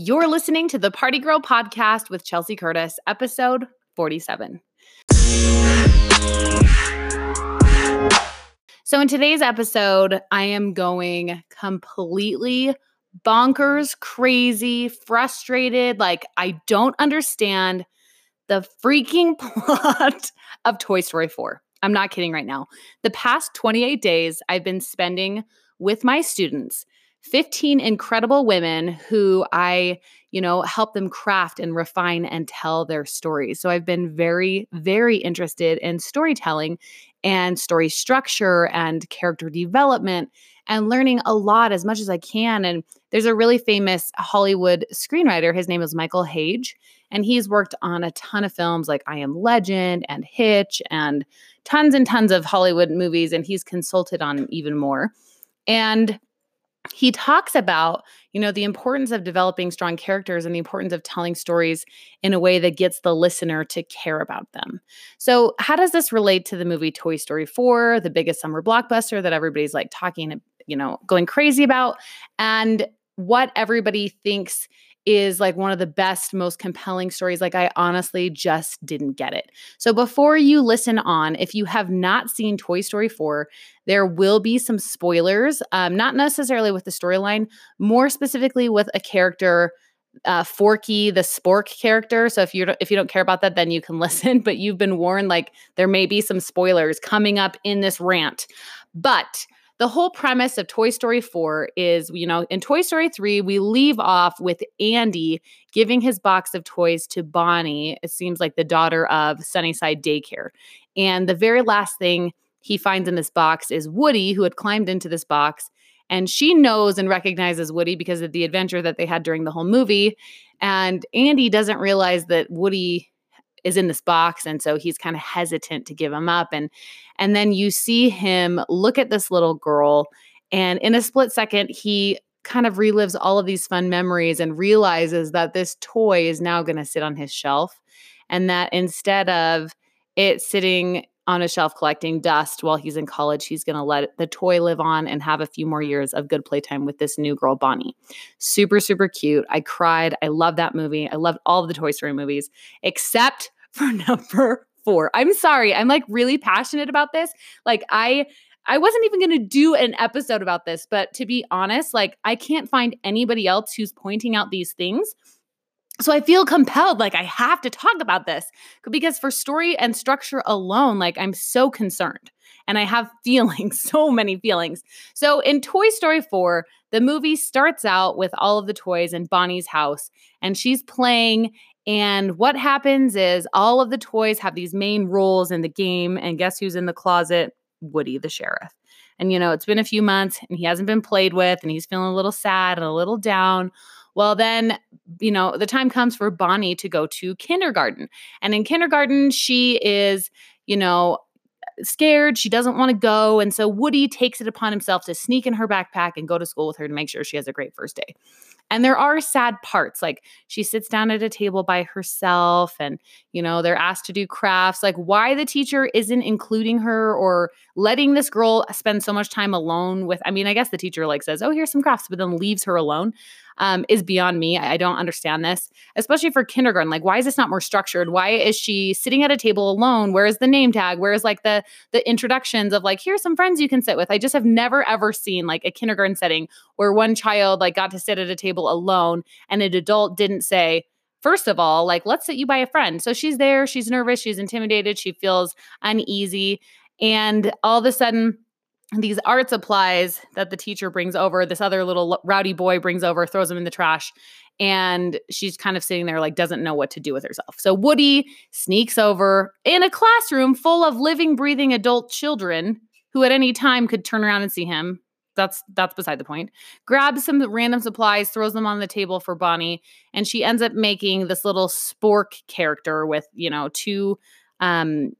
You're listening to the Party Girl podcast with Chelsea Curtis, episode 47. So, in today's episode, I am going completely bonkers, crazy, frustrated. Like, I don't understand the freaking plot of Toy Story 4. I'm not kidding right now. The past 28 days I've been spending with my students 15 incredible women who I, you know, help them craft and refine and tell their stories. So I've been very, very interested in storytelling and story structure and character development and learning a lot as much as I can. And there's a really famous Hollywood screenwriter. His name is Michael Hauge, And he's worked on a ton of films like I Am Legend and Hitch and tons and tons of Hollywood movies. And he's consulted on even more. And he talks about you know the importance of developing strong characters and the importance of telling stories in a way that gets the listener to care about them. So how does this relate to the movie toy story 4 the biggest summer blockbuster that everybody's like talking you know going crazy about? And what everybody thinks is like one of the best, most compelling stories. Like, I honestly just didn't get it. So, before you listen on, if you have not seen Toy Story 4, there will be some spoilers, um, not necessarily with the storyline, more specifically with a character. Uh, Forky, the Spork character. So if you if you don't care about that, then you can listen. But you've been warned, like there may be some spoilers coming up in this rant. But the whole premise of Toy Story 4 is, you know, in Toy Story 3, we leave off with Andy giving his box of toys to Bonnie. It seems like the daughter of Sunnyside Daycare. And the very last thing he finds in this box is Woody, who had climbed into this box. And she knows and recognizes Woody because of the adventure that they had during the whole movie. And Andy doesn't realize that Woody is in this box and so he's kind of hesitant to give him up and and then you see him look at this little girl and in a split second he kind of relives all of these fun memories and realizes that this toy is now going to sit on his shelf and that instead of it sitting on a shelf collecting dust while he's in college. He's going to let the toy live on and have a few more years of good playtime with this new girl, Bonnie. Super, super cute. I cried. I love that movie. I loved all of the Toy Story movies, except for number four. I'm sorry. I'm like really passionate about this. Like, I. I wasn't even going to do an episode about this, but to be honest, like I can't find anybody else who's pointing out these things so I feel compelled, like I have to talk about this because for story and structure alone, like I'm so concerned and I have feelings, so many feelings. So in Toy Story 4, the movie starts out with all of the toys in Bonnie's house and she's playing. And what happens is all of the toys have these main roles in the game. And guess who's in the closet? Woody, the sheriff. And, you know, it's been a few months and he hasn't been played with and he's feeling a little sad and a little down. Well, then, you know, the time comes for Bonnie to go to kindergarten. And in kindergarten, she is, you know, scared. She doesn't want to go. And so Woody takes it upon himself to sneak in her backpack and go to school with her to make sure she has a great first day. And there are sad parts. Like she sits down at a table by herself and, you know, they're asked to do crafts. Like why the teacher isn't including her or letting this girl spend so much time alone with, I mean, I guess the teacher like says, oh, here's some crafts, but then leaves her alone um, is beyond me. I, I don't understand this, especially for kindergarten. Like, why is this not more structured? Why is she sitting at a table alone? Where is the name tag? Where is like the the introductions of like, here's some friends you can sit with? I just have never ever seen like a kindergarten setting where one child like got to sit at a table alone and an adult didn't say, first of all, like, let's sit you by a friend. So she's there, she's nervous, she's intimidated, she feels uneasy. And all of a sudden, these art supplies that the teacher brings over, this other little rowdy boy brings over, throws them in the trash. And she's kind of sitting there, like, doesn't know what to do with herself. So Woody sneaks over in a classroom full of living, breathing adult children who at any time could turn around and see him. That's that's beside the point. Grabs some random supplies, throws them on the table for Bonnie, and she ends up making this little spork character with, you know, two um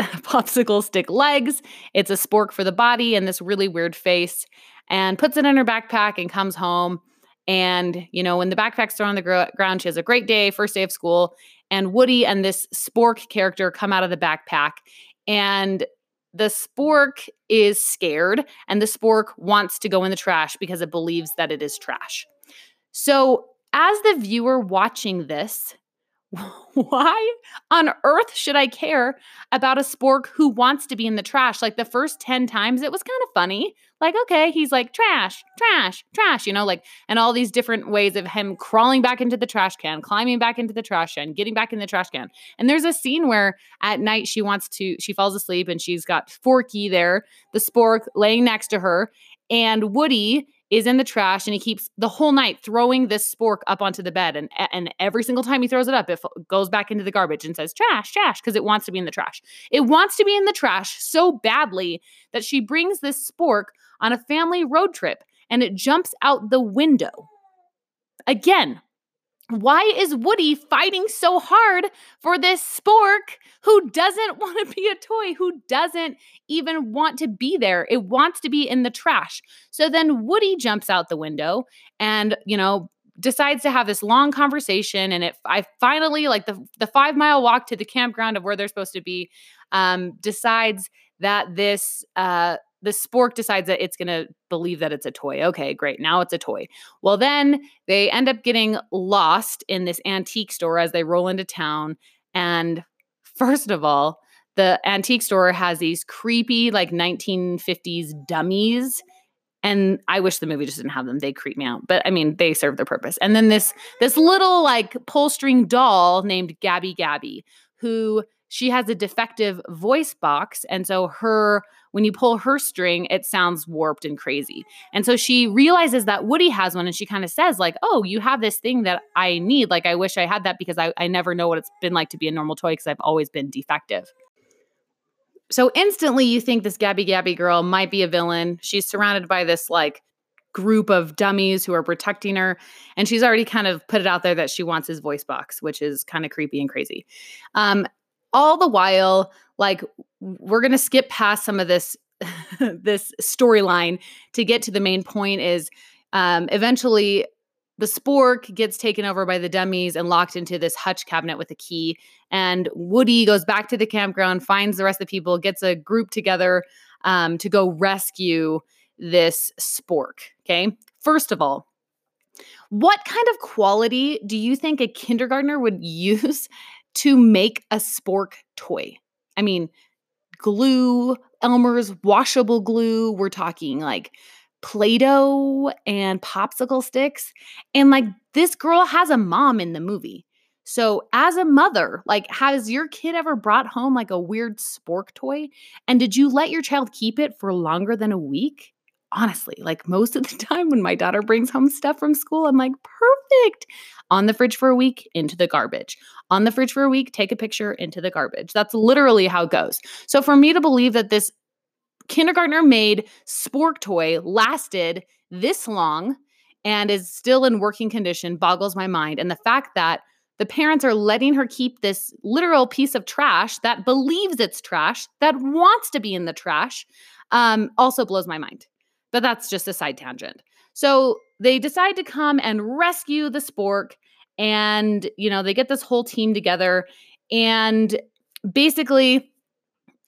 popsicle stick legs. It's a spork for the body and this really weird face, and puts it in her backpack and comes home. And, you know, when the backpack's thrown on the gr- ground, she has a great day, first day of school. And Woody and this spork character come out of the backpack. And the spork is scared, and the spork wants to go in the trash because it believes that it is trash. So as the viewer watching this, why on earth should I care about a spork who wants to be in the trash? Like the first 10 times, it was kind of funny. Like, okay, he's like, trash, trash, trash, you know, like, and all these different ways of him crawling back into the trash can, climbing back into the trash can, getting back in the trash can. And there's a scene where at night she wants to, she falls asleep and she's got Forky there, the spork laying next to her. And Woody is in the trash and he keeps the whole night throwing this spork up onto the bed. And and every single time he throws it up it goes back into the garbage and says trash trash because it wants to be in the trash. It wants to be in the trash so badly that she brings this spork on a family road trip and it jumps out the window. Again why is Woody fighting so hard for this spork who doesn't want to be a toy, who doesn't even want to be there? It wants to be in the trash. So then Woody jumps out the window and, you know, decides to have this long conversation and it I finally like the the 5 mile walk to the campground of where they're supposed to be um decides that this uh the spork decides that it's going to believe that it's a toy. Okay, great. Now it's a toy. Well, then they end up getting lost in this antique store as they roll into town. And first of all, the antique store has these creepy, like 1950s dummies. And I wish the movie just didn't have them. They creep me out. But I mean, they serve their purpose. And then this this little like pull string doll named Gabby Gabby, who she has a defective voice box. And so her when you pull her string, it sounds warped and crazy. And so she realizes that Woody has one and she kind of says, like, oh, you have this thing that I need. Like, I wish I had that because I, I never know what it's been like to be a normal toy because I've always been defective. So instantly you think this Gabby Gabby girl might be a villain. She's surrounded by this like group of dummies who are protecting her. And she's already kind of put it out there that she wants his voice box, which is kind of creepy and crazy. Um, all the while, like we're going to skip past some of this this storyline to get to the main point is um, eventually the spork gets taken over by the dummies and locked into this hutch cabinet with a key and woody goes back to the campground finds the rest of the people gets a group together um, to go rescue this spork okay? First of all what kind of quality do you think a kindergartner would use to make a spork toy i mean glue, Elmer's washable glue. We're talking like Play Doh and popsicle sticks. And like this girl has a mom in the movie. So, as a mother, like, has your kid ever brought home like a weird spork toy? And did you let your child keep it for longer than a week? Honestly, like most of the time when my daughter brings home stuff from school, I'm like, perfect. On the fridge for a week, into the garbage. On the fridge for a week, take a picture, into the garbage. That's literally how it goes. So for me to believe that this kindergartner made spork toy lasted this long and is still in working condition boggles my mind. And the fact that the parents are letting her keep this literal piece of trash that believes it's trash, that wants to be in the trash, um, also blows my mind. But that's just a side tangent. So they decide to come and rescue the spork. And, you know, they get this whole team together. And basically,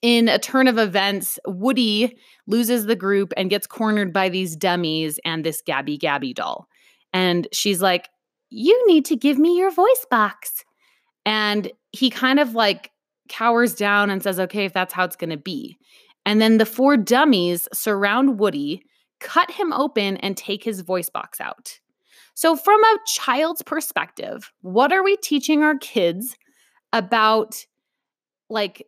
in a turn of events, Woody loses the group and gets cornered by these dummies and this Gabby Gabby doll. And she's like, You need to give me your voice box. And he kind of like cowers down and says, Okay, if that's how it's going to be. And then the four dummies surround Woody cut him open and take his voice box out. So, from a child's perspective, what are we teaching our kids about like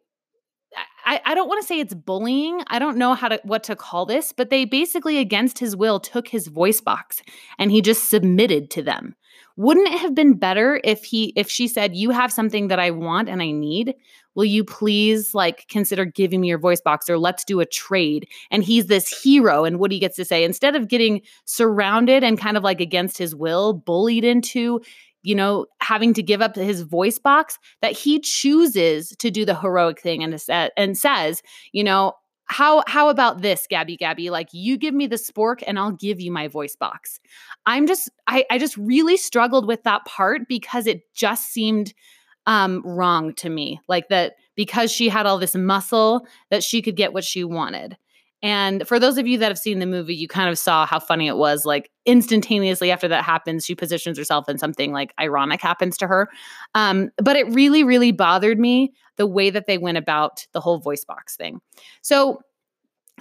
I, I don't want to say it's bullying. I don't know how to what to call this, but they basically against his will took his voice box and he just submitted to them. Wouldn't it have been better if he if she said, "You have something that I want and I need. Will you please like consider giving me your voice box or let's do a trade?" And he's this hero and what he gets to say instead of getting surrounded and kind of like against his will, bullied into you know, having to give up his voice box, that he chooses to do the heroic thing and, and says, you know, how how about this gabby gabby? Like you give me the spork and i'll give you my voice box. I'm just i i just really struggled with that part because it just seemed um wrong to me. Like that because she had all this muscle that she could get what she wanted And for those of you that have seen the movie, you kind of saw how funny it was. Like instantaneously after that happens, she positions herself and something like ironic happens to her. Um, but it really, really bothered me the way that they went about the whole voice box thing. So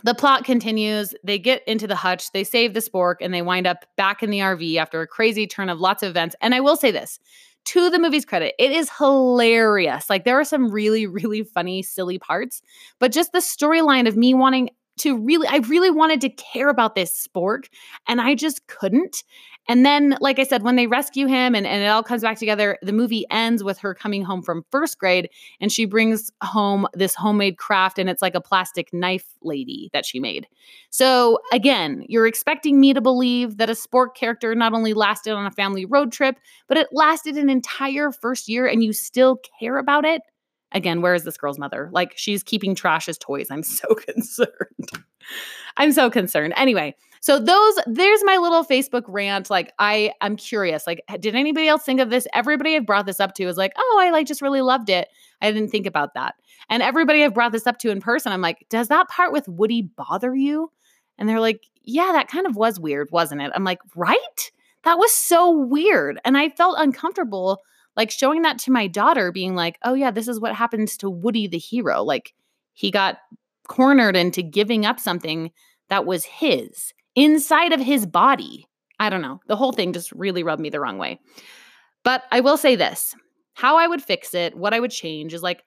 the plot continues. They get into the hutch, they save the spork, and they wind up back in the RV after a crazy turn of lots of events. And I will say this to the movie's credit, it is hilarious. Like there are some really, really funny, silly parts, but just the storyline of me wanting to really, I really wanted to care about this spork and I just couldn't. And then, like I said, when they rescue him and, and it all comes back together, the movie ends with her coming home from first grade and she brings home this homemade craft and it's like a plastic knife lady that she made. So, again, you're expecting me to believe that a spork character not only lasted on a family road trip, but it lasted an entire first year and you still care about it. Again, where is this girl's mother? Like, she's keeping trash as toys. I'm so concerned. I'm so concerned. Anyway, so those there's my little Facebook rant. Like I I'm curious. Like did anybody else think of this? Everybody I've brought this up to is like, "Oh, I like just really loved it." I didn't think about that. And everybody I've brought this up to in person, I'm like, "Does that part with Woody bother you?" And they're like, "Yeah, that kind of was weird, wasn't it?" I'm like, "Right? That was so weird." And I felt uncomfortable like showing that to my daughter being like, "Oh yeah, this is what happens to Woody the hero." Like he got cornered into giving up something that was his inside of his body. I don't know. The whole thing just really rubbed me the wrong way. But I will say this how I would fix it, what I would change is like,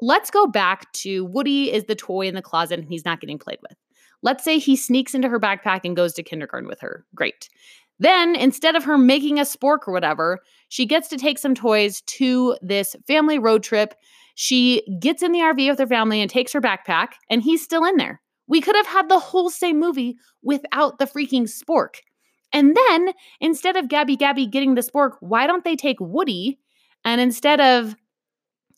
let's go back to Woody is the toy in the closet and he's not getting played with. Let's say he sneaks into her backpack and goes to kindergarten with her. Great. Then, instead of her making a spork or whatever, she gets to take some toys to this family road trip. She gets in the RV with her family and takes her backpack, and he's still in there. We could have had the whole same movie without the freaking spork. And then instead of Gabby Gabby getting the spork, why don't they take Woody and instead of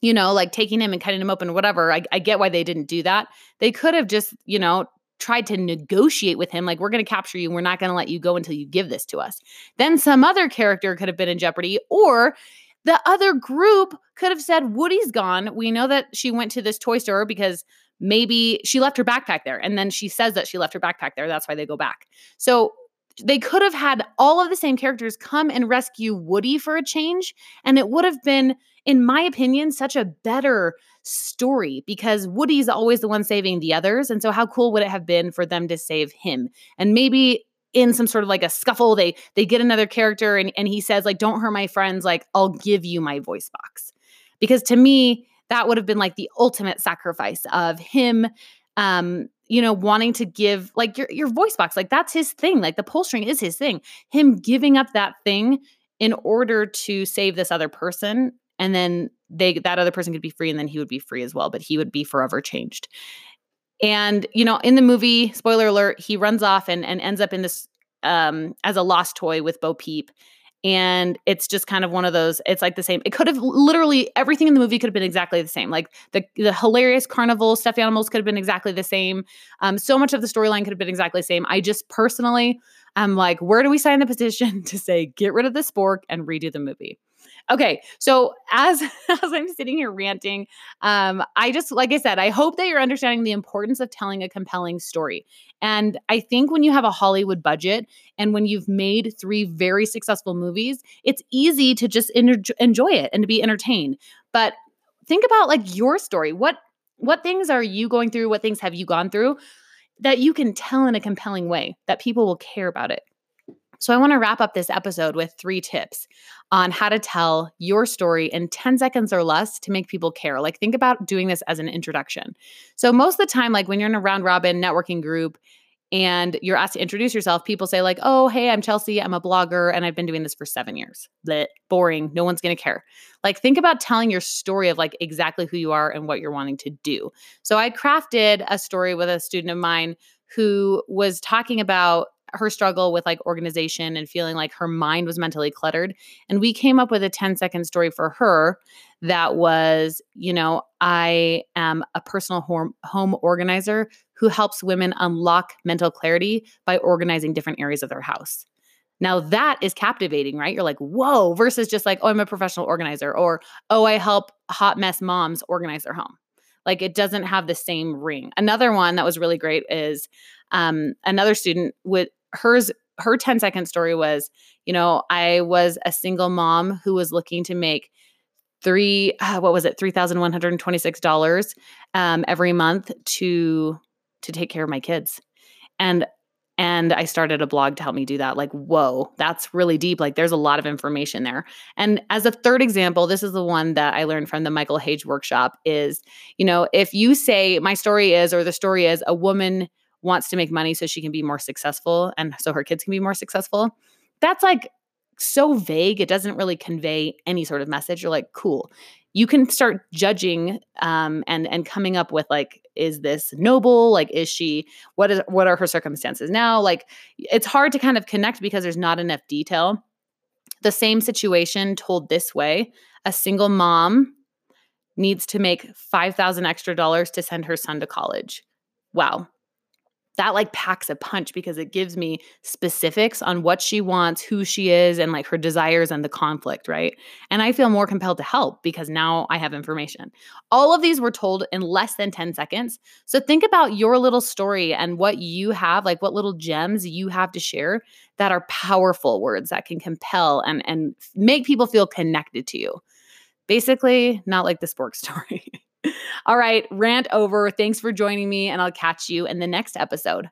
you know, like taking him and cutting him open, whatever. I, I get why they didn't do that. They could have just, you know, tried to negotiate with him, like, we're going to capture you. We're not going to let you go until you give this to us. Then some other character could have been in jeopardy, or the other group could have said, Woody's gone. We know that she went to this toy store because maybe she left her backpack there and then she says that she left her backpack there that's why they go back so they could have had all of the same characters come and rescue Woody for a change and it would have been in my opinion such a better story because Woody's always the one saving the others and so how cool would it have been for them to save him? And maybe in some sort of like a scuffle they they get another character and, and he says like don't hurt my friends like I'll give you my voice box. Because to me that would have been like the ultimate sacrifice of him um you know wanting to give like your your voice box like that's his thing like the pull string is his thing. Him giving up that thing in order to save this other person and then they that other person could be free and then he would be free as well but he would be forever changed. And you know in the movie spoiler alert he runs off and and ends up in this um as a lost toy with bo peep and it's just kind of one of those it's like the same it could have literally everything in the movie could have been exactly the same like the the hilarious carnival stuffed animals could have been exactly the same um, so much of the storyline could have been exactly the same i just personally i'm like where do we sign the petition to say get rid of the spork and redo the movie Okay, so as as I'm sitting here ranting, um, I just like I said, I hope that you're understanding the importance of telling a compelling story. And I think when you have a Hollywood budget and when you've made three very successful movies, it's easy to just enjoy it and to be entertained. But think about like your story. What what things are you going through? What things have you gone through that you can tell in a compelling way that people will care about it? So, I want to wrap up this episode with three tips on how to tell your story in 10 seconds or less to make people care. Like, think about doing this as an introduction. So, most of the time, like when you're in a round robin networking group and you're asked to introduce yourself, people say, like, oh, hey, I'm Chelsea. I'm a blogger and I've been doing this for seven years. Blech, boring. No one's going to care. Like, think about telling your story of like exactly who you are and what you're wanting to do. So, I crafted a story with a student of mine who was talking about her struggle with like organization and feeling like her mind was mentally cluttered. And we came up with a 10 second story for her that was, you know, I am a personal home, home organizer who helps women unlock mental clarity by organizing different areas of their house. Now that is captivating, right? You're like, whoa, versus just like, oh, I'm a professional organizer or, oh, I help hot mess moms organize their home. Like it doesn't have the same ring. Another one that was really great is um, another student with hers her 10 second story was, you know, I was a single mom who was looking to make three, uh, what was it, $3,126 um, every month to to take care of my kids. And and I started a blog to help me do that. Like, whoa, that's really deep. Like, there's a lot of information there. And as a third example, this is the one that I learned from the Michael Hauge workshop is, you know, if you say, my story is, or the story is, a woman wants to make money so she can be more successful and so her kids can be more successful, that's like so vague. It doesn't really convey any sort of message. You're like, cool. You can start judging um, and and coming up with like, is this noble? Like, is she? What is? What are her circumstances now? Like, it's hard to kind of connect because there's not enough detail. The same situation told this way: a single mom needs to make five thousand extra dollars to send her son to college. Wow, that like packs a punch because it gives me specifics on what she wants, who she is, and like her desires and the conflict, right? And I feel more compelled to help because now I have information. All of these were told in less than 10 seconds. So think about your little story and what you have, like what little gems you have to share that are powerful words that can compel and, and make people feel connected to you. Basically, not like the spork story. All right, rant over. Thanks for joining me, and I'll catch you in the next episode.